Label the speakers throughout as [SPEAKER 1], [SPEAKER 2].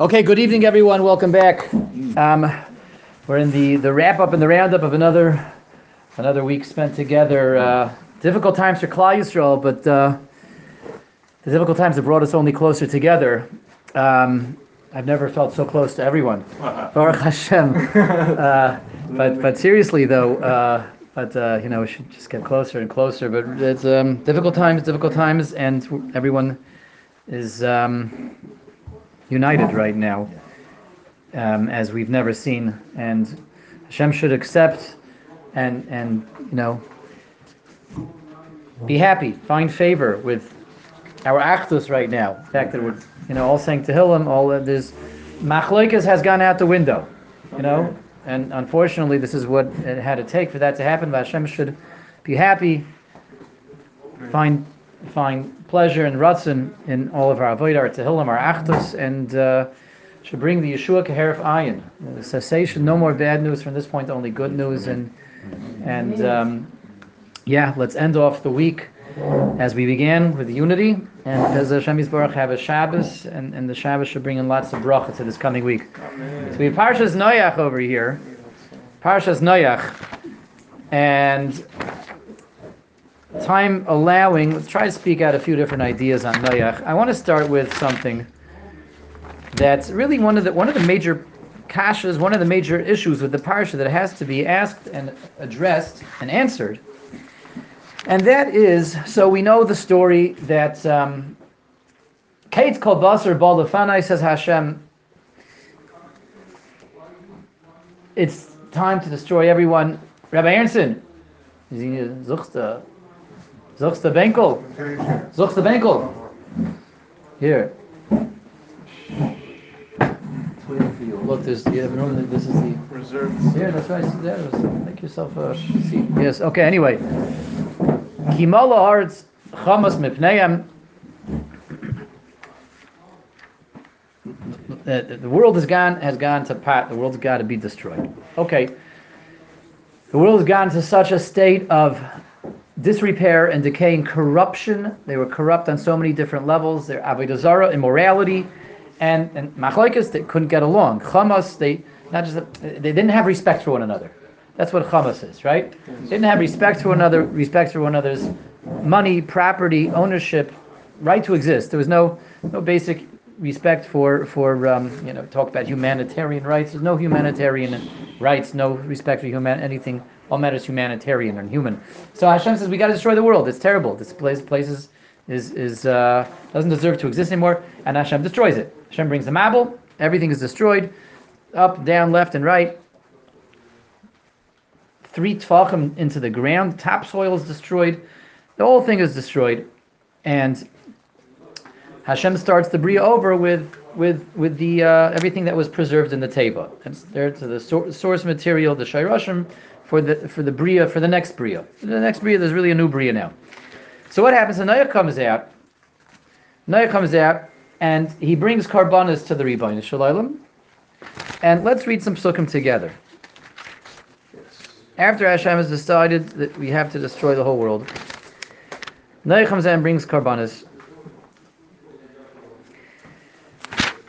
[SPEAKER 1] Okay, good evening, everyone. Welcome back. Um, we're in the, the wrap up and the roundup of another another week spent together. Uh, difficult times for Klal Yisrael, but uh, the difficult times have brought us only closer together. Um, I've never felt so close to everyone. Baruch Hashem. Uh, but but seriously though, uh, but uh, you know, we should just get closer and closer. But it's um, difficult times, difficult times, and everyone is. United right now um, as we've never seen. And Hashem should accept and, and you know, be happy, find favor with our achdus right now. The fact that we're, you know, all saying Tehillim, all of this, machloikas has gone out the window, you know, and unfortunately this is what it had to take for that to happen. But Hashem should be happy, find find pleasure and ratzon in all of our avodah, our tehillim, our achdus, and uh, should bring the Yeshua Keherif Ayin, the cessation, no more bad news. From this point, only good news, and and um, yeah, let's end off the week as we began with unity, and as Hashem Yisbarach have a Shabbos, and, and the Shabbos should bring in lots of bracha to this coming week. So we have Parshas Noach over here, Parshas Noach, and time allowing, let's try to speak out a few different ideas on Noach. I want to start with something that's really one of the one of the major kashas, one of the major issues with the parsha that has to be asked and addressed and answered. And that is, so we know the story that um, Kate called Basar Balafanai says Hashem, it's time to destroy everyone. Rabbi Aaronson, Suchst the Benkel. Suchst the Benkel. Here. Look, there's you have room. This is the
[SPEAKER 2] reserved.
[SPEAKER 1] Yeah, that's right. There, make yourself a seat. Yes. Okay. Anyway, Kimala Arts Chamas Mipneim. Uh, the world has gone has gone to pot. The world's got to be destroyed. Okay. The world has gone to such a state of disrepair and decay and corruption. They were corrupt on so many different levels. Their avodah zarah, immorality, and and machlekes they couldn't get along. Chamas they not just they didn't have respect for one another. That's what chamas is, right? They didn't have respect for one another, respect for one another's money, property, ownership, right to exist. There was no no basic respect for for um, you know talk about humanitarian rights. There's no humanitarian rights, no respect for human anything all matters humanitarian and human. So Hashem says we got to destroy the world. It's terrible. This place, place is, is, uh, doesn't deserve to exist anymore, and Hashem destroys it. Hashem brings the Mabul. Everything is destroyed, up, down, left, and right. Three tfachim into the ground. Topsoil is destroyed. The whole thing is destroyed, and Hashem starts the bria over with with with the uh, everything that was preserved in the teva. It's there to the source material, the shayrashim, for the for the bria for the next bria. For the next bria, there's really a new bria now. So what happens? Noah comes out. Noah comes out, and he brings karbanas to the Ribono Shel Olam. And let's read some psukim together. After Hashem has decided that we have to destroy the whole world, Noah comes out and brings karbanas.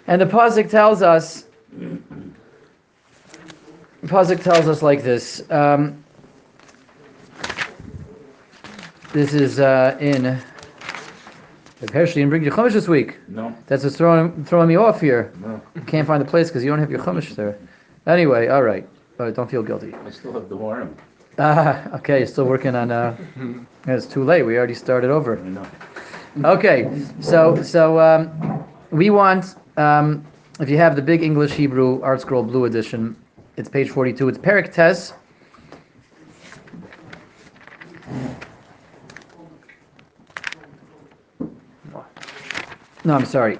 [SPEAKER 1] And the pasuk tells us pasuk tells us like this. Um, this is uh, in. Hershey didn't bring your chumash this week.
[SPEAKER 2] No.
[SPEAKER 1] That's what's throwing throwing me off here.
[SPEAKER 2] No.
[SPEAKER 1] You can't find the place because you don't have your chumash there. Anyway, all right. All right, don't feel guilty.
[SPEAKER 2] I still have the worm.
[SPEAKER 1] Ah, okay. You're still working on. Uh, it's too late. We already started over.
[SPEAKER 2] Know.
[SPEAKER 1] Okay, so so um, we want um, if you have the big English Hebrew ArtScroll Blue edition, it's page 42. It's Perek Tes. No, I'm sorry.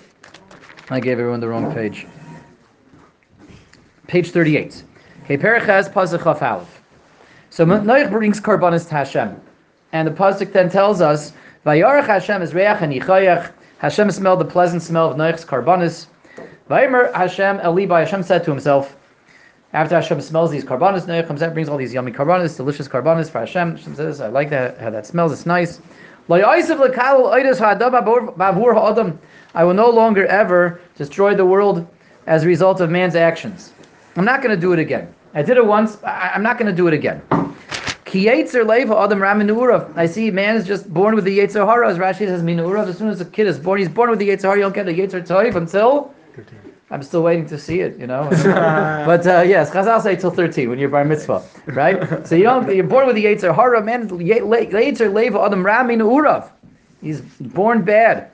[SPEAKER 1] I gave everyone the wrong page. Page 38. Okay, Perek Tes. So Noach brings karbanis to Hashem. And the Pasuk then tells us, Vayarach Hashem is reach and yichayach. Hashem smelled the pleasant smell of Noach's karbanis. Vayimer Hashem Elibai. Hashem said to himself, after Hashem smells these karbanis, Noach comes out brings all these yummy karbanis, delicious karbanis for Hashem. Hashem says, I like that, how that smells, it's nice. I will no longer ever destroy the world as a result of man's actions. I'm not going to do it again. I did it once. I, am not going to do it again. Ki yetzer leva adam ramin I see man is just born with the yetzer hara. As Rashi says, min As soon as a kid is born, he's born with the yetzer hara. You don't get the yetzer toiv until. 13. I'm still waiting to see it, you know. but uh, yes, Chazal say till 13 when you're bar mitzvah, right? so you don't. You're born with the yetzer hara. Man, yetzer leva adam ramin urav. He's born bad.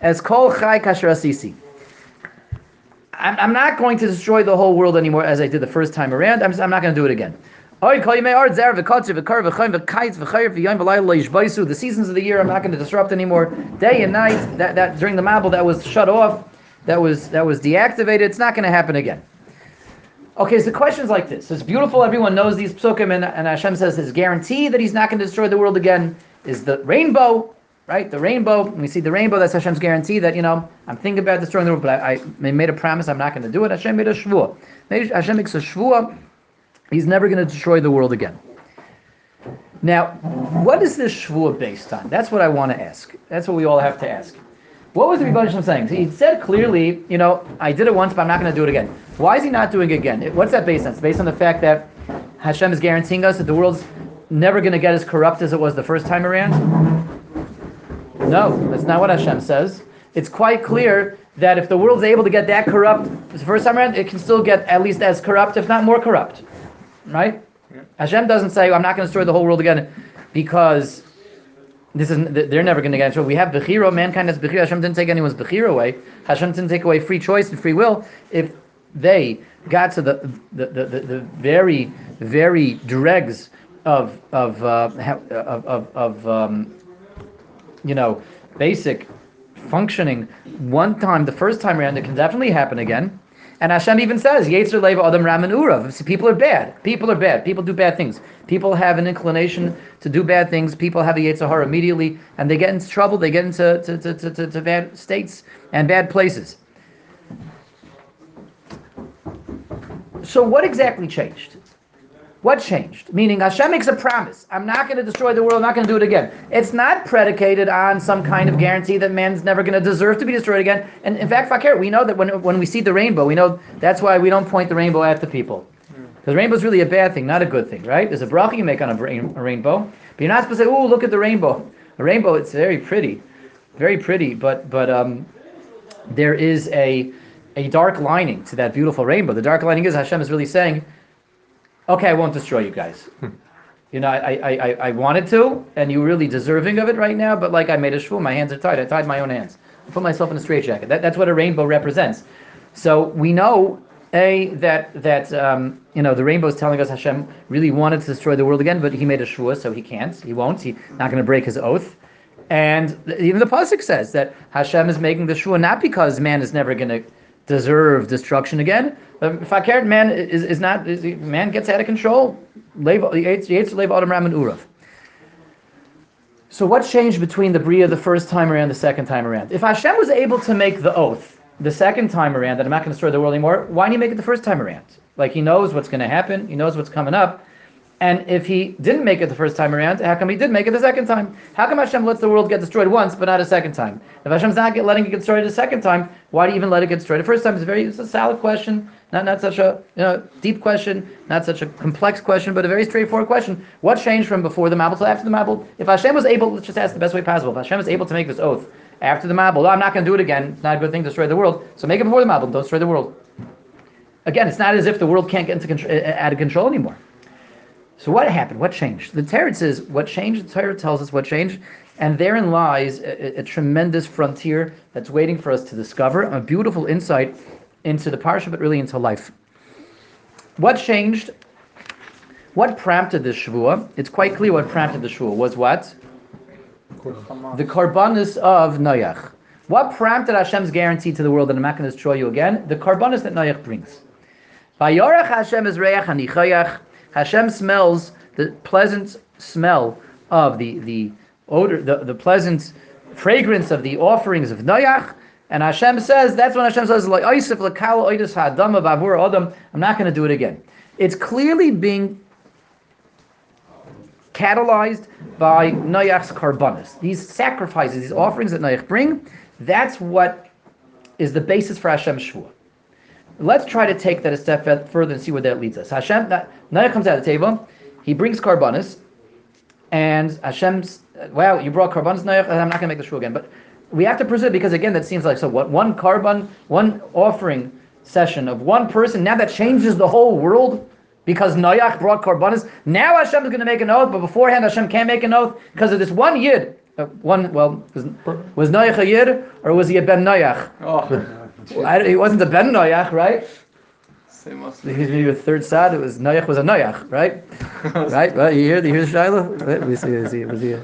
[SPEAKER 1] As kol chai kasher asisi. I'm I'm not going to destroy the whole world anymore as I did the first time around. I'm, just, I'm not going to do it again. The seasons of the year I'm not going to disrupt anymore. Day and night, that, that during the Mabul that was shut off, that was that was deactivated. It's not going to happen again. Okay, so the question's like this. It's beautiful. Everyone knows these psukim, and, and Hashem says his guarantee that he's not going to destroy the world again is the rainbow right? The rainbow, we see the rainbow, that's Hashem's guarantee that, you know, I'm thinking about destroying the world, but I, I made a promise I'm not going to do it. Hashem made a shvua. Hashem makes a shvua, he's never going to destroy the world again. Now, what is this shvua based on? That's what I want to ask. That's what we all have to ask. What was the Rebbe Hashem saying? He said clearly, you know, I did it once, but I'm not going to do it again. Why is he not doing it again? What's that based on? It's based on the fact that Hashem is guaranteeing us that the world's never going to get as corrupt as it was the first time around. No, that's not what Hashem says. It's quite clear that if the world's able to get that corrupt the first time around, it can still get at least as corrupt, if not more corrupt. Right? Yeah. Hashem doesn't say, I'm not going to destroy the whole world again because this is they're never going to get in trouble. We have Bechira, mankind has Bechira. Hashem didn't take anyone's Bechira away. Hashem didn't take away free choice and free will. If they got to the the, the, the, the very, very dregs of of uh, of of, of um, you know, basic functioning one time, the first time around, it can definitely happen again. And Hashem even says, Yetzer Leva Adam Raman Urav. People are bad. People are bad. People do bad things. People have an inclination to do bad things. People have a Yetzer Hara immediately, and they get into trouble. They get into to, to, to, to, to bad states and bad places. So, what exactly changed? What changed? Meaning Hashem makes a promise. I'm not going to destroy the world. I'm not going to do it again. It's not predicated on some kind of guarantee that man's never going to deserve to be destroyed again. And in fact, Fakir, we know that when, when we see the rainbow, we know that's why we don't point the rainbow at the people. Because rainbow is really a bad thing, not a good thing, right? There's a bracha you make on a, rain, a rainbow, but you're not supposed to say, "Oh, look at the rainbow." A rainbow, it's very pretty, very pretty, but but um, there is a a dark lining to that beautiful rainbow. The dark lining is Hashem is really saying, okay, I won't destroy you guys. Hmm. you know, I, I, I, I wanted to, and you're really deserving of it right now, but like I made a shvur, my hands are tied. I tied my own hands. I put myself in a straitjacket. That, that's what a rainbow represents. So we know a that that um, you know the rainbow is telling us Hashem really wanted to destroy the world again, but he made a shvur, so he can't. He won't. He's not going to break his oath. And even the pasuk says that Hashem is making the shvur not because man is never going to deserve destruction again. Um, Fakert man is, is not is, man gets out of control. Lev. So what changed between the bria the first time around the second time around? If Hashem was able to make the oath the second time around that I'm not going to destroy the world anymore, why didn't he make it the first time around? Like he knows what's going to happen, he knows what's coming up. And if he didn't make it the first time around, how come he did make it the second time? How come Hashem lets the world get destroyed once, but not a second time? If Hashem's not letting it get destroyed a second time, why do you even let it get destroyed the first time? It's a very it's a solid question, not not such a you know deep question, not such a complex question, but a very straightforward question. What changed from before the Mabul to after the Mabul? If Hashem was able, let's just ask the best way possible. If Hashem was able to make this oath after the Mabul, oh, I'm not going to do it again. It's not a good thing to destroy the world. So make it before the Mabul. Don't destroy the world. Again, it's not as if the world can't get into control, eh, eh, out of control anymore. So what happened? What changed? The Torah says what changed. The Torah tells us what changed, and therein lies a, a, tremendous frontier that's waiting for us to discover. A beautiful insight into the parsha, but really into life. What changed? What prompted this shvua? It's quite clear what prompted the shvua was what the karbanis of Noach. What prompted Hashem's guarantee to the world that I'm not going to destroy you again? The karbanis that Noach brings. Vayorach Hashem is reach Hashem smells the pleasant smell of the, the odor, the, the pleasant fragrance of the offerings of Noach. And Hashem says, that's when Hashem says, I'm not going to do it again. It's clearly being catalyzed by Noach's karbanis. These sacrifices, these offerings that Noach bring, that's what is the basis for Hashem's Shvuah. Let's try to take that a step further and see where that leads us. Hashem, Noach comes out of the teva, he brings karbanis, and Hashem's, wow, you brought karbanis, Noach, I'm not going to make the shul again, but we have to presume because again, that seems like so. What one korban, one offering session of one person, now that changes the whole world because Noach brought karbanis. Now Hashem is going to make an oath, but beforehand Hashem can't make an oath because of this one yid. Uh, one, well, was, was Noach a yid or was he a ben Noach? Oh, I, he wasn't a ben Noach, right? He's maybe a third side. It was Noach was a Noach, right? right? Well, you hear, you hear Shiloh? Right? We see, is he, was he a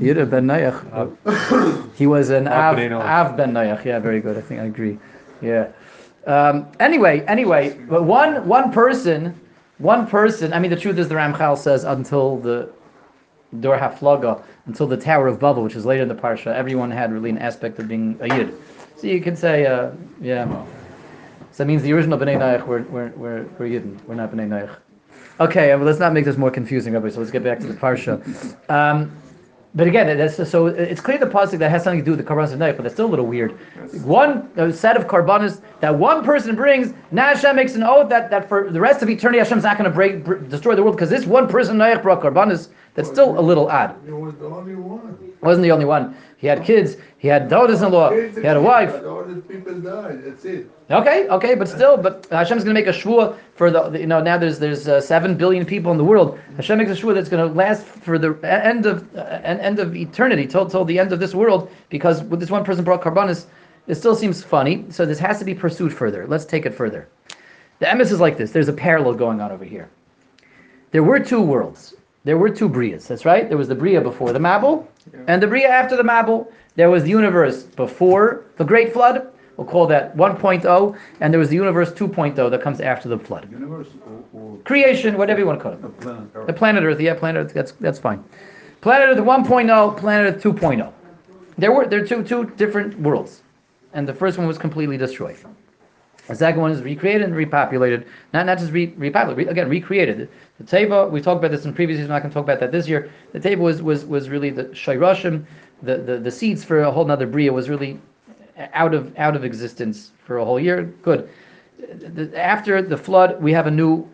[SPEAKER 1] Yid ben Noach? he was an Av, Av ben Noach. Yeah, very good. I think I agree. Yeah. Um, anyway, anyway, but one one person, one person. I mean, the truth is, the Ramchal says until the Dor Haflaga, until the Tower of Babel, which is later in the parsha, everyone had really an aspect of being a yid. So you can say, uh, yeah. So that means the original Bnei Noach were were were, were yidden. We're not Bnei Noach. Okay, well, let's not make this more confusing, Rabbi. So let's get back to the parsha. Um, but again, that's so it's clear the pasuk that has something to do with the karbanos of Noach, but that's still a little weird. Yes. One set of karbanos that one person brings, now Hashem makes an oath that, that for the rest of eternity Hashem's not going to break br- destroy the world because this one person Noach brought karbanos. That's still a little odd.
[SPEAKER 2] It was the only one.
[SPEAKER 1] Wasn't the only one. He had kids. He had daughters-in-law. He had a wife.
[SPEAKER 2] All these people died. That's it.
[SPEAKER 1] Okay, okay, but still, but Hashem's going to make a shvua for the, you know, now there's there's uh, seven billion people in the world. Hashem makes a shvua that's going to last for the end of uh, end of eternity, till till the end of this world, because with this one person brought karbanis, it still seems funny. So this has to be pursued further. Let's take it further. The emes is like this. There's a parallel going on over here. There were two worlds. There were two brias. That's right. There was the bria before the Mabul, yeah. and the bria after the Mabul. There was the universe before the Great Flood We'll call that 1.0, and there was the universe 2.0 that comes after the flood.
[SPEAKER 2] Universe or, or
[SPEAKER 1] Creation, whatever you want to call it.
[SPEAKER 2] The planet Earth.
[SPEAKER 1] The planet Earth, yeah, planet Earth, that's, that's fine. Planet Earth 1.0, planet Earth 2.0. There were there are two two different worlds, and the first one was completely destroyed. The second one is recreated and repopulated. Not not just re, repopulated, re, again recreated. The teva we talked about this in previous years. I'm not going to talk about that this year. The teva was was was really the shayrashim, the, the the seeds for a whole another bria was really out of out of existence for a whole year. Good. After the flood, we have a new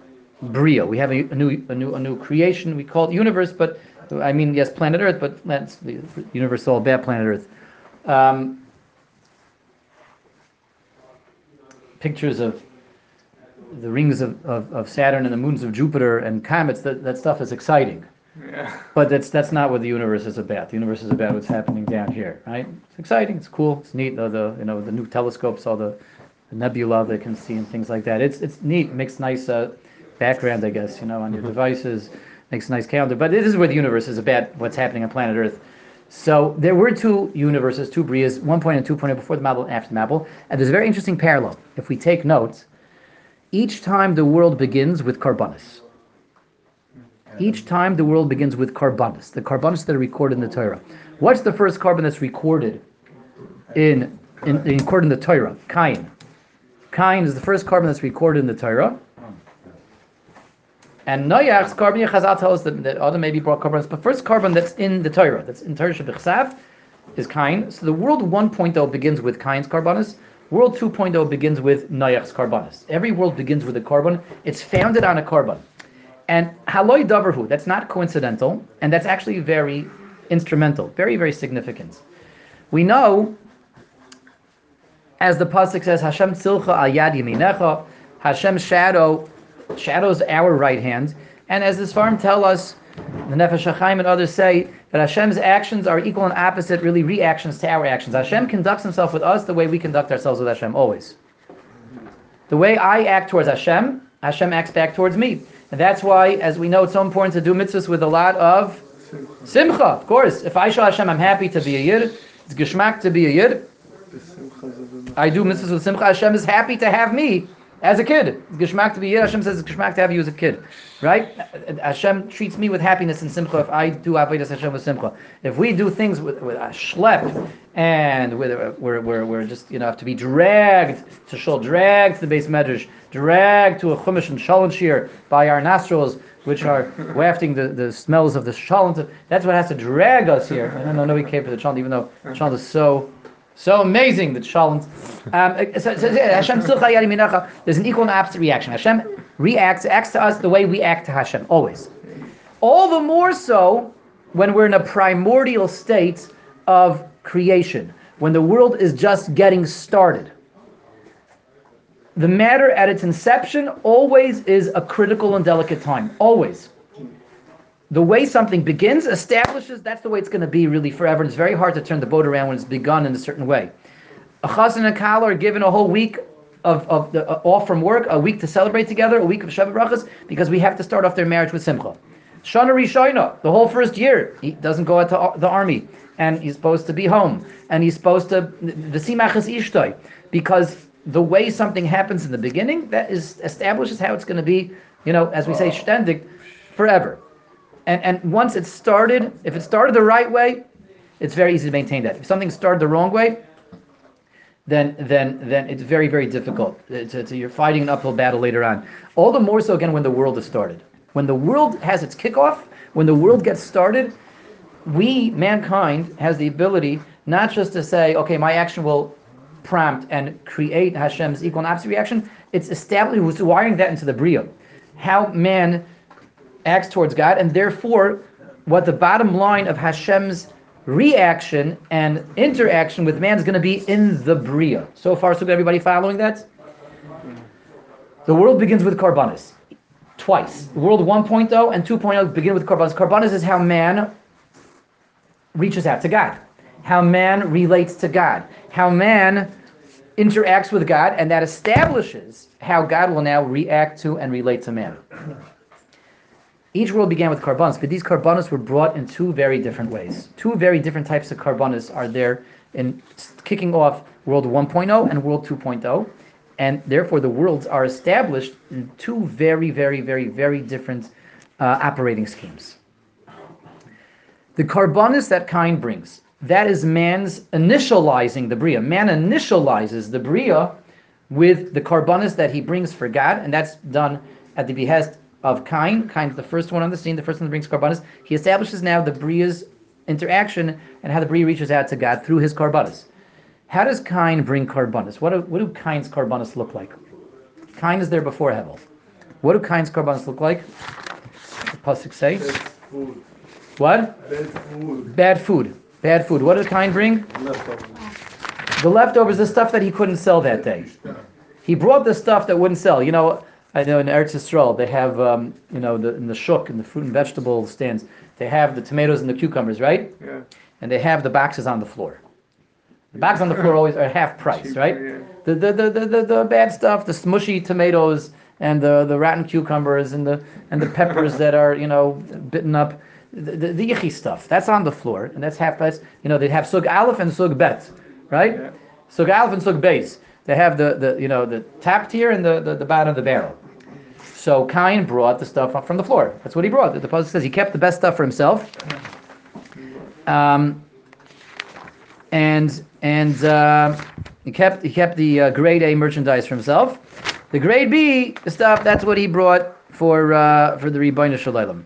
[SPEAKER 1] bria. We have a, a new a new a new creation. We call it universe, but I mean yes, planet Earth, but that's the universe all about planet Earth. Um, pictures of the rings of, of, of, Saturn and the moons of Jupiter and comets. That that stuff is exciting. Yeah. But that's that's not what the universe is about. The universe is about what's happening down here, right? It's exciting. It's cool. It's neat. The, the you know the new telescopes, all the, the nebula they can see and things like that. It's it's neat. Makes nice uh, background, I guess. You know, on your mm-hmm. devices, makes a nice calendar. But this is where the universe is about what's happening on planet Earth. So there were two universes, two brias, 1.0 and 2.0 before the Mabul and after the Mabul. And there's a very interesting parallel. If we take notes, each time the world begins with Karbonis. Each time the world begins with karbanis, the karbanis that are recorded in the Torah. What's the first korban that's recorded in, in, in recorded in the Torah? Cain. Cain is the first korban that's recorded in the Torah. And Noach's korban, Chazal tells us that, that other maybe brought korbans, but first korban that's in the Torah, that's in Torah Shabbat is Cain. So the world 1.0 begins with Cain's karbanis. World 2.0 begins with Noach's karbanis. Every world begins with a korban. It's founded on a korban. And haloi davarhu, that's not coincidental, and that's actually very instrumental, very, very significant. We know, as the pasuk says, Hashem tzilcha al yad yaminecha, Hashem's shadow shadows our right hand, and as the Svarim tell us, the Nefesh HaChaim and others say that Hashem's actions are equal and opposite, really reactions to our actions. Hashem conducts himself with us the way we conduct ourselves with Hashem, always. The way I act towards Hashem, Hashem acts back towards me. And that's why, as we know, it's so important to do mitzvahs with a lot of simcha. Of course, if I show Hashem I'm happy to be a yid, it's geschmack to be a yid. I do mitzvahs with simcha. Hashem is happy to have me as a kid. Geschmack to be yid. Hashem says it's to have you as a kid, right? Hashem treats me with happiness and simcha if I do avodas Hashem with simcha. If we do things with, with a schlep and we're, we're, we're just you know have to be dragged to shul, dragged to the beis medrash, dragged to a chumash and shalom by our nostrils, which are wafting the, the smells of the shalom. That's what has to drag us here. And I know we came for the shalom, even though shalom is so So amazing that Shalom. Um, so, so, yeah, Hashem. There's an equal and opposite reaction. Hashem reacts, acts to us the way we act to Hashem, always. All the more so when we're in a primordial state of creation, when the world is just getting started. The matter at its inception always is a critical and delicate time. Always the way something begins establishes that's the way it's going to be really forever. And it's very hard to turn the boat around when it's begun in a certain way. A chasan and kala are given a whole week of, of the, uh, off from work, a week to celebrate together, a week of sheva brachas, because we have to start off their marriage with simcha. Shana Rishona, the whole first year, he doesn't go out to the army, and he's supposed to be home, and he's supposed to the simachas ishtoi, because the way something happens in the beginning, that is establishes how it's going to be, you know, as we say, ständig, forever. And, and once it's started, if it started the right way, it's very easy to maintain that. If something started the wrong way, then then then it's very very difficult. It's, it's, you're fighting an uphill battle later on. All the more so again when the world is started. When the world has its kickoff, when the world gets started, we mankind has the ability not just to say, okay, my action will prompt and create Hashem's equal and opposite reaction. It's establishing, wiring that into the bria. How man acts towards God, and therefore, what the bottom line of Hashem's reaction and interaction with man is going to be in the Bria. So far, so good. Everybody following that? The world begins with Karbanis. Twice. World 1.0 and 2.0 begin with Karbanis. Karbanis is how man reaches out to God, how man relates to God, how man interacts with God, and that establishes how God will now react to and relate to man. Each world began with karbanas, but these karbanas were brought in two very different ways. Two very different types of karbanas are there in kicking off world 1.0 and world 2.0, and therefore the worlds are established in two very, very, very, very different uh, operating schemes. The karbanas that Kayin brings, that is man's initializing the Bria. Man initializes the Bria with the karbanas that he brings for God, and that's done at the behest of Cain. Cain's the first one on the scene, the first one that brings karbanas. He establishes now the Bria's interaction and how the Bria reaches out to God through his karbanas. How does Cain bring karbanas? What do, what do Cain's karbanas look like? Cain is there before Hevel. What do Cain's karbanas look like? The pasuk say. What?
[SPEAKER 2] Bad food.
[SPEAKER 1] Bad food. Bad food. What does Cain bring?
[SPEAKER 2] Leftovers.
[SPEAKER 1] The leftovers, the stuff that he couldn't sell that day. He brought the stuff that wouldn't sell. You know, I know in Eretz Yisrael they have, um, you know, the, in the shuk, in the fruit and vegetable stands, they have the tomatoes and the cucumbers, right?
[SPEAKER 3] Yeah.
[SPEAKER 1] And they have the boxes on the floor. The boxes on the floor always are half price,
[SPEAKER 3] Cheaper,
[SPEAKER 1] right?
[SPEAKER 3] yeah.
[SPEAKER 1] The, the, the, the, the, the bad stuff, the smushy tomatoes and the, the rotten cucumbers and the and the peppers that are, you know, bitten up. The, the, the yichi stuff, that's on the floor, and that's half price. You know, they have sug aleph and sug bet, right?
[SPEAKER 3] Yeah.
[SPEAKER 1] Sug aleph and sug beis. They have the, the you know the top tier and the, the, the bottom of the barrel. So Cain brought the stuff up from the floor. That's what he brought. The pasuk says he kept the best stuff for himself. Um, and and uh, he kept he kept the uh, grade A merchandise for himself. The grade B stuff that's what he brought for uh, for the Ribono Shel Olam.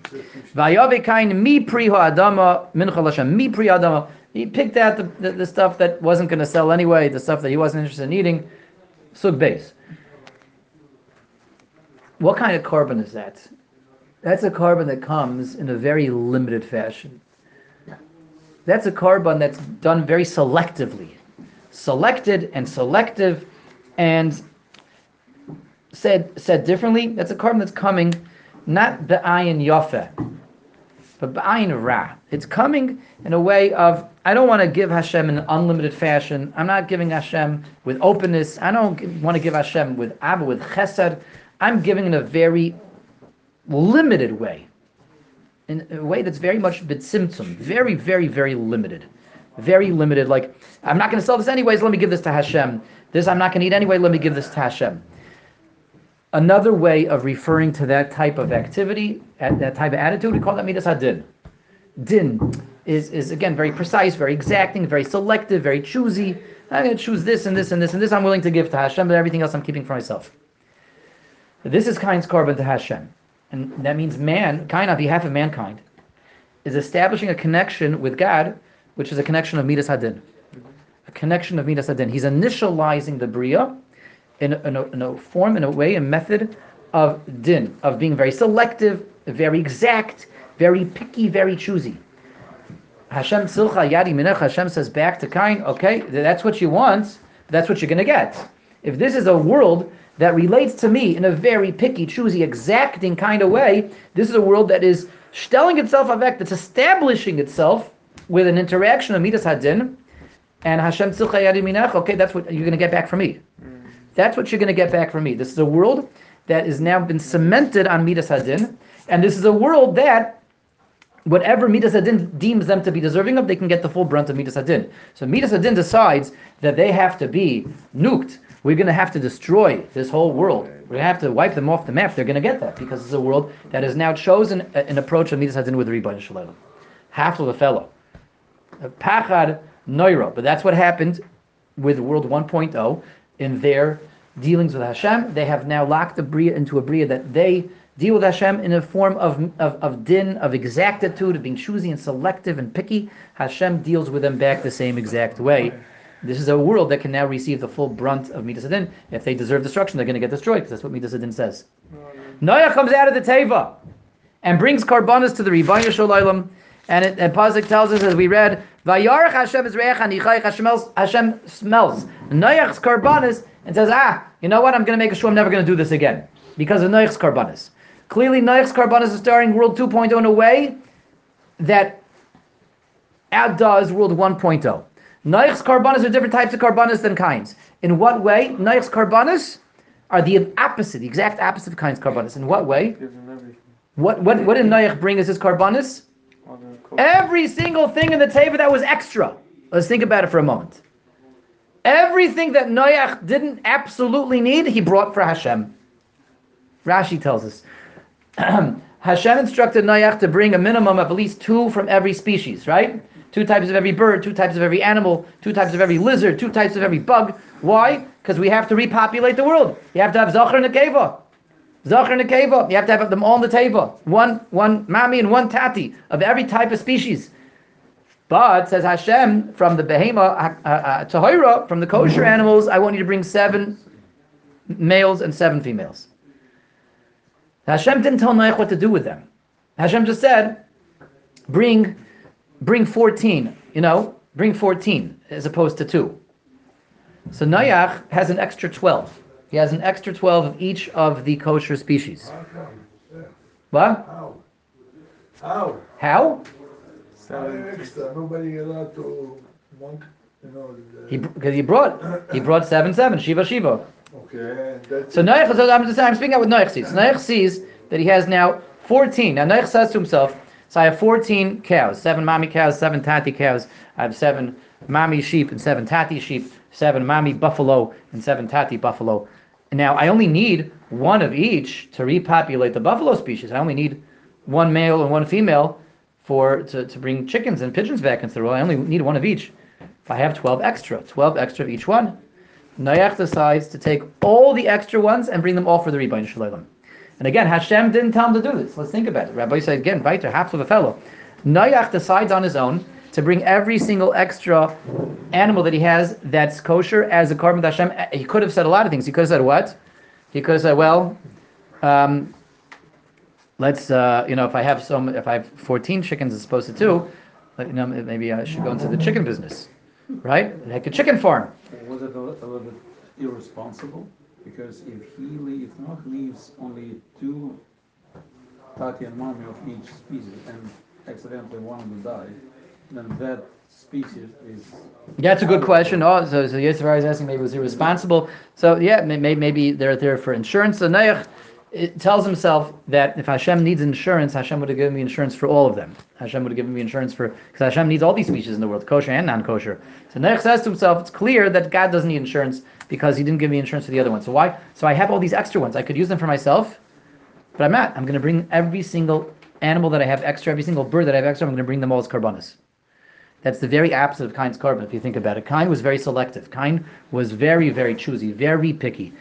[SPEAKER 1] Vayave Cain mi pri ha'adama mincha mi pri ha'adama. He picked out the, the, the stuff that wasn't going to sell anyway, the stuff that he wasn't interested in eating. Sug beis. What kind of korban is that? That's a korban that comes in a very limited fashion. That's a korban that's done very selectively. Selected and selective and said said differently, that's a korban that's coming not be'ayin yafe, but be'ayin ra. It's coming in a way of I don't want to give Hashem in an unlimited fashion. I'm not giving Hashem with openness. I don't want to give Hashem with abba, with chesed. I'm giving in a very limited way, in a way that's very much bitzimtzum, very, very, very limited, very limited. Like I'm not going to sell this anyways. Let me give this to Hashem. This I'm not going to eat anyway. Let me give this to Hashem. Another way of referring to that type of activity, that type of attitude, we call that midas hadin. Din is, is again very precise, very exacting, very selective, very choosy. I'm going to choose this and this and this and this. I'm willing to give to Hashem, but everything else I'm keeping for myself. This is Cain's korban to Hashem, and that means man, Cain on behalf of mankind, is establishing a connection with God, which is a connection of midas hadin, a connection of Midas Hadin. He's initializing the Bria in a, in, a, in a form, in a way, a method of din, of being very selective, very exact, very picky, very choosy. Hashem tzilcha yadi minach, Hashem says back to Kain, okay, that's what you want, that's what you're going to get. If this is a world that relates to me in a very picky, choosy, exacting kind of way, this is a world that is stelling itself avek, that's establishing itself with an interaction of Midas Hadin, and Hashem tzilcha yadi okay, that's what you're going to get back from me. Mm. That's what you're going to get back from me. This is a world that has now been cemented on Midas Hadin, and this is a world that whatever Midas Hadin deems them to be deserving of, they can get the full brunt of Midas Hadin. So Midas Hadin decides that they have to be nuked. We're going to have to destroy this whole world. We're going to have to wipe them off the map. They're going to get that because it's a world that has now chosen an approach of Midas Hadin with the Ribono Shel Olam. Half of a fellow. Pachad Noira. But that's what happened with World 1.0 in their dealings with Hashem. They have now locked the Bria into a Bria that they deal with Hashem in a form of, of, of din, of exactitude, of being choosy and selective and picky. Hashem deals with them back the same exact way. This is a world that can now receive the full brunt of Midas Hadin. If they deserve destruction, they're going to get destroyed, because that's what Midas Hadin says. Noah comes out of the Teva and brings karbanas to the Ribono Shel Olam. And, it, and pasuk tells us, as we read, Vayarach Hashem is Hashem smells, Hashem smells and says, ah, you know what, I'm going to make sure I'm never going to do this again. Because of Noach's karbanas. Clearly, Noach's karbanas is starting World 2.0 in a way that outdoes World 1.0. Noach's karbanas are different types of karbanas than Kayin's. In what way? Noach's karbanas are the opposite, the exact opposite of Kayin's karbanas. In what way? What what what did Noach bring as his karbanas? Every single thing in the teva that was extra. Let's think about it for a moment. Everything that Noach didn't absolutely need, he brought for Hashem. Rashi tells us. Hashem instructed Noach to bring a minimum of at least two from every species, right? Two types of every bird, two types of every animal, two types of every lizard, two types of every bug. Why? Because we have to repopulate the world. You have to have Zachar and Nekeva. Zachar and Nekeva. You have to have them all on the teva. One, one mami and one tati of every type of species. But says Hashem from the behema uh, uh, tahira from the kosher animals, I want you to bring seven males and seven females. Hashem didn't tell Noach what to do with them. Hashem just said, bring, bring fourteen. You know, bring fourteen as opposed to two. So Noach has an extra twelve. He has an extra twelve of each of the kosher species. What?
[SPEAKER 2] How? How?
[SPEAKER 1] How?
[SPEAKER 2] Extra, nobody allowed to monk, you know.
[SPEAKER 1] He because he brought he brought seven seven shiva shiva.
[SPEAKER 2] Okay, and that's.
[SPEAKER 1] So Noach, so I'm just I'm speaking out what Noach sees. Noach sees that he has now 14. Now Noach says to himself, so I have 14 cows, seven mommy cows, seven tati cows. I have seven mommy sheep and seven tati sheep, seven mommy buffalo and seven tati buffalo. Now I only need one of each to repopulate the buffalo species. I only need one male and one female for to, to bring chickens and pigeons back into the world. I only need one of each. If I have 12 extra, 12 extra of each one. Noach decides to take all the extra ones and bring them all for the Ribono Shel Olam. And again, Hashem didn't tell him to do this. Let's think about it. Rabbi said again, weiter, half of a fellow. Noach decides on his own to bring every single extra animal that he has that's kosher as a to Hashem. He could have said a lot of things. He could have said what? He could have said, well, um, let's, uh, you know, if I have some, if I have 14 chickens as opposed to two, you know, maybe I should go into the chicken business, right? Like a chicken farm.
[SPEAKER 3] Was it a little bit irresponsible? Because if he leaves, if Noach leaves only two tati and mommy of each species and accidentally one of them die, then that species is.
[SPEAKER 1] That's a good question. Oh, so so Yisrael is asking maybe was he responsible? So yeah, maybe maybe they're there for insurance. So Noach tells himself that if Hashem needs insurance, Hashem would have given me insurance for all of them. Hashem would have given me insurance for because Hashem needs all these species in the world, kosher and non-kosher. So Noach says to himself, it's clear that God doesn't need insurance because He didn't give me insurance for the other ones. So why? So I have all these extra ones. I could use them for myself, but I'm not. I'm going to bring every single animal that I have extra, every single bird that I have extra. I'm going to bring them all as karbanas. That's the very opposite of Cain's korban, if you think about it. Cain was very selective. Cain was very, very choosy, very picky.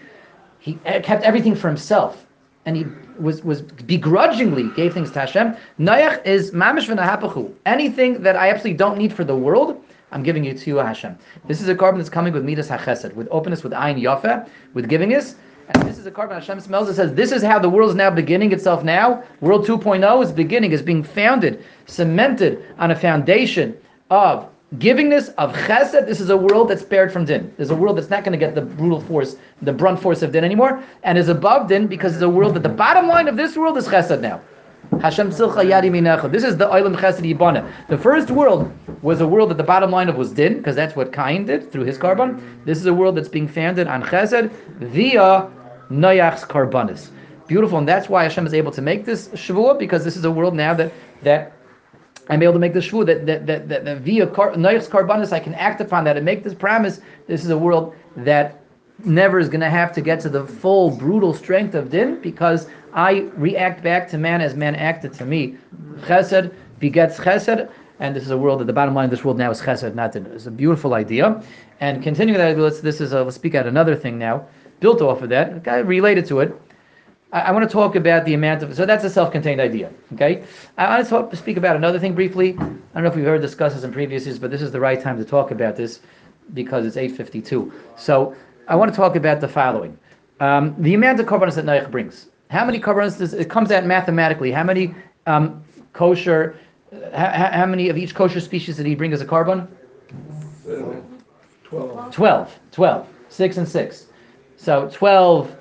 [SPEAKER 1] He kept everything for himself, and he was, was begrudgingly gave things to Hashem. Noach is mamish v'nahapachu. Anything that I absolutely don't need for the world, I'm giving it to you, Hashem. This is a korban that's coming with midas hachesed, with openness, with ayin yafa, with givingness. And this is a korban Hashem smells. It says this is how the world is now beginning itself. Now, world 2.0 is beginning, is being founded, cemented on a foundation of givingness of chesed. This is a world that's spared from din. There's a world that's not going to get the brutal force, the brunt force of din anymore, and is above din because it's a world that the bottom line of this world is chesed now. Hashem Silcha Yadi Minecha. This is the Olam Chesed Yibana. The first world was a world that the bottom line of was din, because that's what Cain did through his korban. This is a world that's being founded on Chesed via Noach's karbanis. Beautiful, and that's why Hashem is able to make this shvua, because this is a world now that that I'm able to make the shvu that that that, that, that via car, karbanis I can act upon that and make this promise. This is a world that never is going to have to get to the full brutal strength of din because I react back to man as man acted to me. Chesed begets chesed, and this is a world that the bottom line of this world now is chesed, not din. It's a beautiful idea. And continuing that, let's, this is a, let's speak out another thing now, built off of that, okay, related to it. I, I want to talk about the amount of, so that's a self-contained idea, okay? I want to speak about another thing briefly. I don't know if we've heard discuss this in previous years, but this is the right time to talk about this because it's 8.52. So I want to talk about the following. Um, the amount of korbanos that Noach brings. How many korbanos does it comes out mathematically? How many um, kosher? How, how many of each kosher species did he bring as a korban?
[SPEAKER 2] Twelve.
[SPEAKER 1] 12. 12. 6 and 6. So 12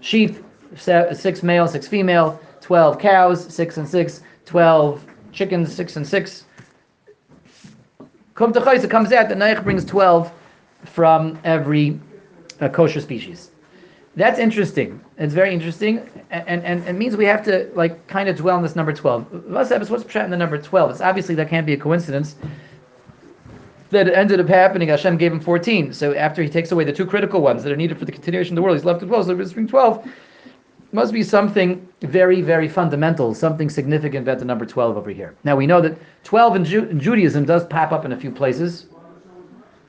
[SPEAKER 1] sheep, 6 male, 6 female, 12 cows, 6 and 6, 12 chickens, 6 and 6. Come to Chayes, it comes out that Noach brings 12 from every uh, kosher species. That's interesting. It's very interesting, and, and, and it means we have to like kind of dwell on this number twelve. What's what's pshat in the number twelve? It's obviously that can't be a coincidence. That it ended up happening. Hashem gave him fourteen. So after he takes away the two critical ones that are needed for the continuation of the world, he's left with twelve. So he's bring twelve. Must be something very, very fundamental, something significant about the number twelve over here. Now we know that twelve in, Ju- in Judaism does pop up in a few places.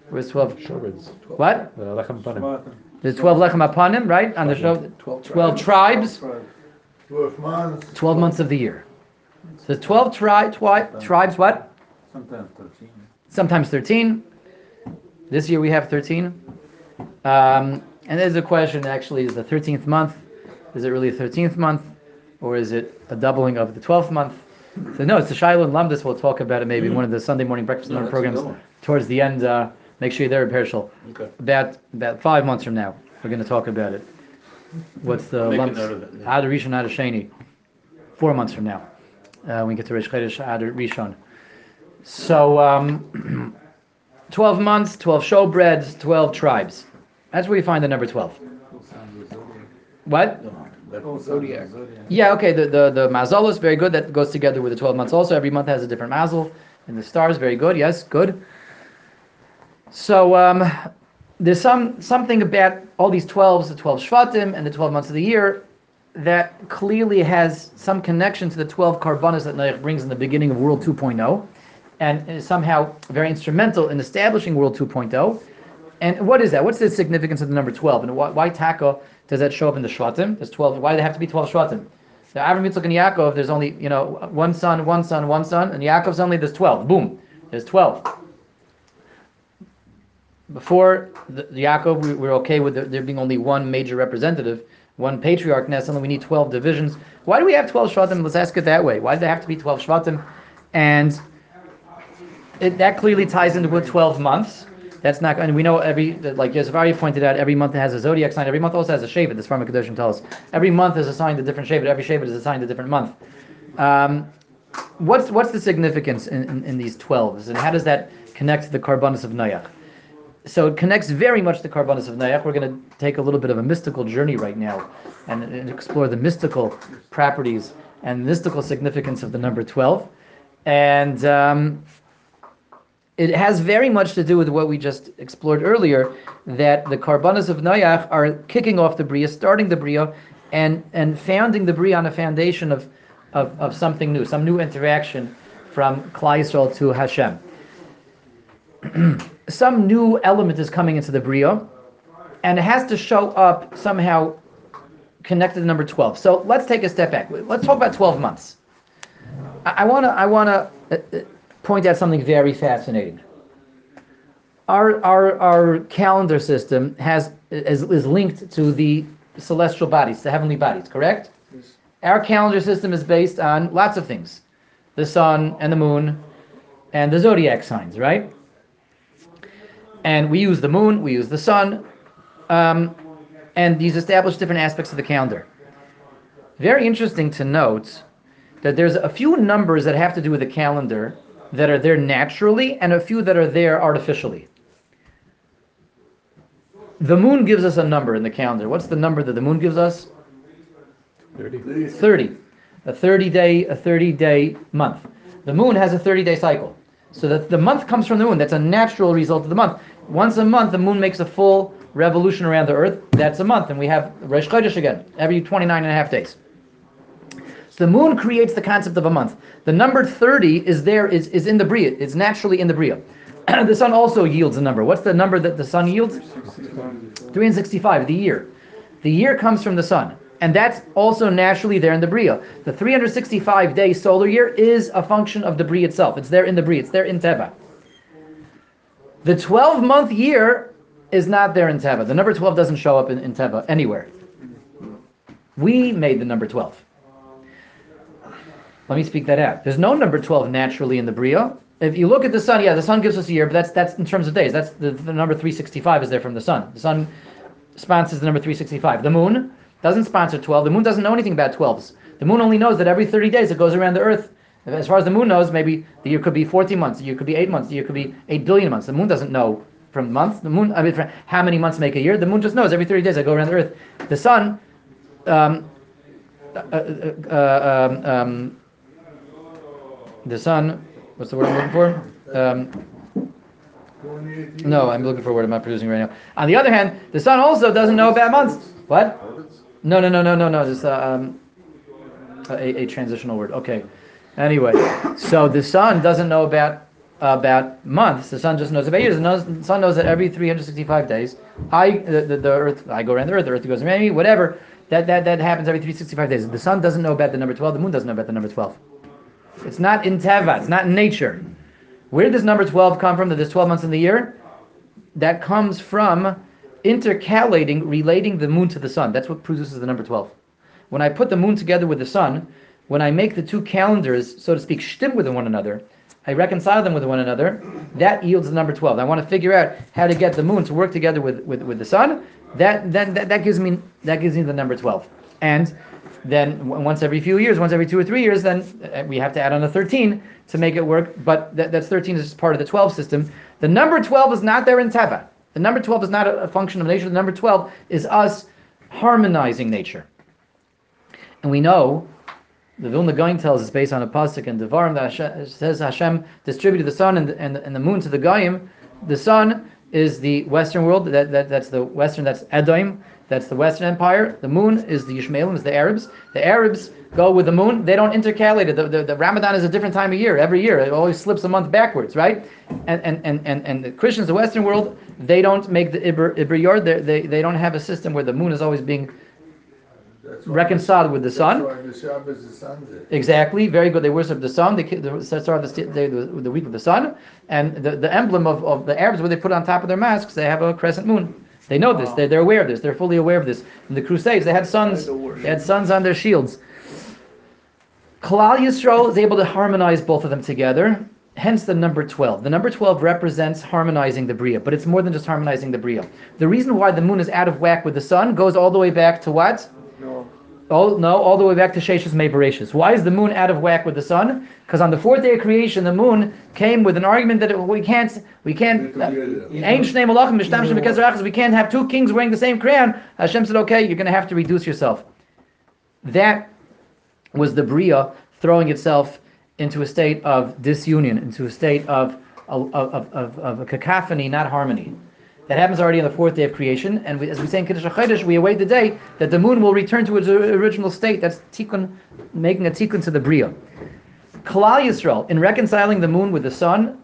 [SPEAKER 1] Where's twelve?
[SPEAKER 4] Shobeds.
[SPEAKER 1] What?
[SPEAKER 4] Uh, Lechem Panim.
[SPEAKER 1] There's 12 lechem hapanim, right? On the show, 12 tribes,
[SPEAKER 2] Twelve months.
[SPEAKER 1] 12 months of the year. So 12 tri- twi- tribes, what?
[SPEAKER 3] Sometimes thirteen.
[SPEAKER 1] Sometimes 13. This year we have 13. Um, and there's a question actually, is the 13th month, is it really a 13th month? Or is it a doubling of the 12th month? So no, it's the Shiloh and Lumdis. We'll talk about it maybe in one of the Sunday morning breakfast
[SPEAKER 5] No,
[SPEAKER 1] learning
[SPEAKER 5] that's
[SPEAKER 1] programs towards the end. Uh, make sure you're there at Perishal.
[SPEAKER 5] Okay.
[SPEAKER 1] About about five months from now, we're going to talk about it. What's the
[SPEAKER 5] Make a
[SPEAKER 1] lumps?
[SPEAKER 5] note of it, yeah.
[SPEAKER 1] Ad Rishon, Ad Sheni. Four months from now, uh, we get to Rosh Chodesh Ad Rishon. So, um, twelve months, twelve showbreads, twelve tribes. That's where you find the number twelve. What?
[SPEAKER 5] That Zodiac.
[SPEAKER 1] Yeah, okay. The the the mazal is very good. That goes together with the twelve months. Also, every month has a different mazel, and the stars very good. Yes, good. So um, there's some something about all these twelves, the twelve shvatim, and the twelve months of the year that clearly has some connection to the twelve karbanas that Noach brings in the beginning of World 2.0, and is somehow very instrumental in establishing World 2.0. And what is that? What's the significance of the number 12? And why, why Taka does that show up in the Shvatim? There's 12. Why do they have to be 12 Shvatim? The Avram, Yitzchak, and Yaakov, there's only, you know, one son, one son, one son, and Yaakov's only, there's 12. Boom. There's 12. Before the, the Yaakov, we were okay with there, being only one major representative, one patriarch. Now suddenly we need 12 divisions. Why do we have 12 Shvatim? Let's ask it that way. Why do there have to be 12 Shvatim? And it, that clearly ties into with 12 months. That's not, and we know every, like Yosef pointed out, every month has a zodiac sign. Every month also has a Shevet, this Sefarim Kedoshim tells us. Every month is assigned a different Shevet. Every Shevet is assigned a different month. Um, what's what's the significance in, in, in these 12s, and how does that connect to the Karbanis of Noach? So it connects very much to Karbanis of Noach. We're going to take a little bit of a mystical journey right now and, and explore the mystical properties and mystical significance of the number 12. And um, it has very much to do with what we just explored earlier, that the Karbanas of Noach are kicking off the Bria, starting the Bria, and, and founding the Bria on a foundation of, of, of something new, some new interaction from Klai to Hashem. some new element is coming into the Bria, and it has to show up somehow connected to number 12. So let's take a step back. Let's talk about 12 months. I want to I want to uh, uh, point out something very fascinating. our, our, our calendar system has, is, is linked to the celestial bodies, the heavenly bodies, correct?
[SPEAKER 2] Yes.
[SPEAKER 1] Our calendar system is based on lots of things the sun and the moon and the zodiac signs, right? And we use the moon, we use the sun, um, and these establish different aspects of the calendar. Very interesting to note that there's a few numbers that have to do with the calendar that are there naturally and a few that are there artificially. The moon gives us a number in the calendar. What's the number that the moon gives us?
[SPEAKER 2] 30.
[SPEAKER 1] 30. A 30 day, a 30 day month. The moon has a 30 day cycle. So that the month comes from the moon. That's a natural result of the month. Once a month, the moon makes a full revolution around the earth. That's a month. And we have Rosh Chodesh again, every 29 and a half days. So the moon creates the concept of a month. The number 30 is there, is, is in the Bria. It's naturally in the Bria. the sun also yields a number. What's the number that the sun yields? 365, the year. The year comes from the sun. And that's also naturally there in the Bria. The 365 day solar year is a function of the Bria itself. It's there in the Bria, it's there in Teva. The 12 month year is not there in Teva. The number 12 doesn't show up in, in Teva anywhere. We made the number 12. Let me speak that out. There's no number 12 naturally in the Bria. If you look at the sun, yeah, the sun gives us a year, but that's that's in terms of days. That's the, the number 365 is there from the sun. The sun sponsors the number 365. The moon doesn't sponsor 12. The moon doesn't know anything about 12s. The moon only knows that every 30 days it goes around the earth. As far as the moon knows, maybe the year could be 14 months, the year could be 8 months, the year could be 8 billion months. The moon doesn't know from months. The moon, I mean, how many months make a year. The moon just knows every 30 days I go around the earth. The sun, um, uh, uh, uh, um, um, the sun, what's the word I'm looking for? Um, no, I'm looking for a word I'm not producing right now. On the other hand, the sun also doesn't know about months. What? No, no, no, no, no, no. This uh, um, a, a transitional word. Okay. Anyway, so the sun doesn't know about about months. The sun just knows about years. The sun knows that every 365 days, I the, the, the earth I go around the earth. The earth goes around me. Whatever. That, that that happens every 365 days. The sun doesn't know about the number 12. The moon doesn't know about the number 12. It's not in teva. It's not in nature. Where this number 12 come from? That there's 12 months in the year. That comes from intercalating, relating the moon to the sun. That's what produces the number 12. When I put the moon together with the sun, when I make the two calendars, so to speak, shtim with one another, I reconcile them with one another, that yields the number 12. I want to figure out how to get the moon to work together with, with, with the sun. That, that, that, that gives me that gives me the number 12. And then once every few years, once every two or three years, then uh, we have to add on a 13 to make it work. But that, that's 13 is just part of the 12 system. The number 12 is not there in Teva. The number 12 is not a, function of nature. The number 12 is us harmonizing nature. And we know, the Vilna Gaon tells us based on a pasuk in Devarim that Hashem, says Hashem distributed the sun and and, and the moon to the Goyim. The sun is the Western world. That, that that's the Western. That's Edom. That's the Western Empire. The moon is the Yishmaelim, is the Arabs. The Arabs go with the moon. They don't intercalate it. The, the, the Ramadan is a different time of year every year. It always slips a month backwards, right? And and, and, and, and the Christians, the Western world, they don't make the Ibr, Ibr Yard. They, they, they don't have a system where the moon is always being reconciled with the sun.
[SPEAKER 2] The Shabbos is Sunday.
[SPEAKER 1] Exactly, very good. They worship the sun. They, the start the, they, the, the week of the sun, and the, the emblem of, of the Arabs, what they put on top of their masks, they have a crescent moon. They know this. They're, they're aware of this. They're fully aware of this. In the Crusades, they had suns. They had suns on their shields. Klal Yisrael is able to harmonize both of them together. Hence the number 12. The number 12 represents harmonizing the Bria, but it's more than just harmonizing the Bria. The reason why the moon is out of whack with the sun goes all the way back to what?
[SPEAKER 2] No.
[SPEAKER 1] Oh no, all the way back to Sheshus May Why is the moon out of whack with the sun? Because on the fourth day of creation, the moon came with an argument that it, we can't, we can't. uh, Ein shnei malachim mishtamshim. We can't have two kings wearing the same crown. Hashem said, "Okay, you're going to have to reduce yourself." That was the bria throwing itself into a state of disunion, into a state of of, of, of, a cacophony, not harmony. That happens already on the fourth day of creation, and we, as we say in Kiddush HaChodesh, we await the day that the moon will return to its original state. That's tikkun, making a tikkun to the bria. Klal Yisrael, in reconciling the moon with the sun,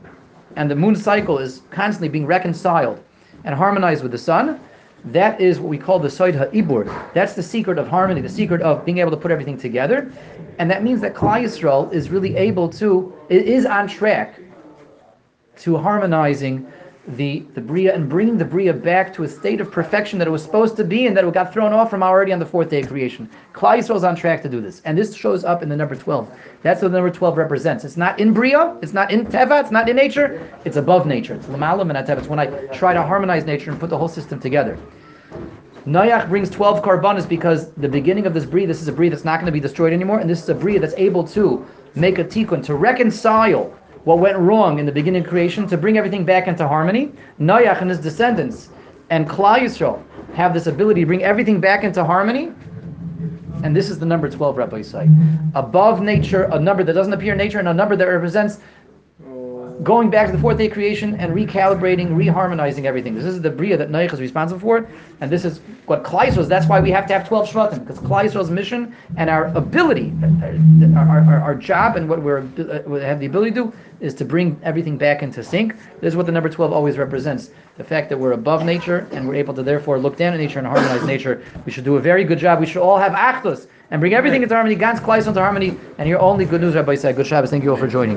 [SPEAKER 1] and the moon cycle is constantly being reconciled and harmonized with the sun, that is what we call the Soid HaIbur. That's the secret of harmony, the secret of being able to put everything together. And that means that Klal Yisrael is really able to, it is on track to harmonizing the, the Bria and bringing the Bria back to a state of perfection that it was supposed to be and that it got thrown off from already on the fourth day of creation. Klal Yisrael is on track to do this. And this shows up in the number 12. That's what the number 12 represents. It's not in Bria, it's not in Teva, it's not in nature, it's above nature. It's Lemaalah min HaTeva. It's when I try to harmonize nature and put the whole system together. Noach brings 12 karbanas because the beginning of this bria, this is a bria that's not going to be destroyed anymore, and this is a bria that's able to make a tikkun, to reconcile what went wrong in the beginning of creation, to bring everything back into harmony. Noach and his descendants and Klal Yisrael have this ability to bring everything back into harmony, and this is the number 12 Rabbosai. Above nature, a number that doesn't appear in nature, and a number that represents going back to the fourth day creation and recalibrating, reharmonizing everything. This is the bria that Noach is responsible for, and this is what Yisrael is. That's why we have to have 12 shvatim, because Klal Yisrael's mission and our ability, our, our, our job and what we're, uh, have the ability to do is to bring everything back into sync. This is what the number 12 always represents. The fact that we're above nature and we're able to therefore look down at nature and harmonize nature. We should do a very good job. We should all have achdus and bring everything into harmony, Gans Yisrael into harmony. And hear only good news, Rabbosai. Good Shabbos. Thank you all for joining.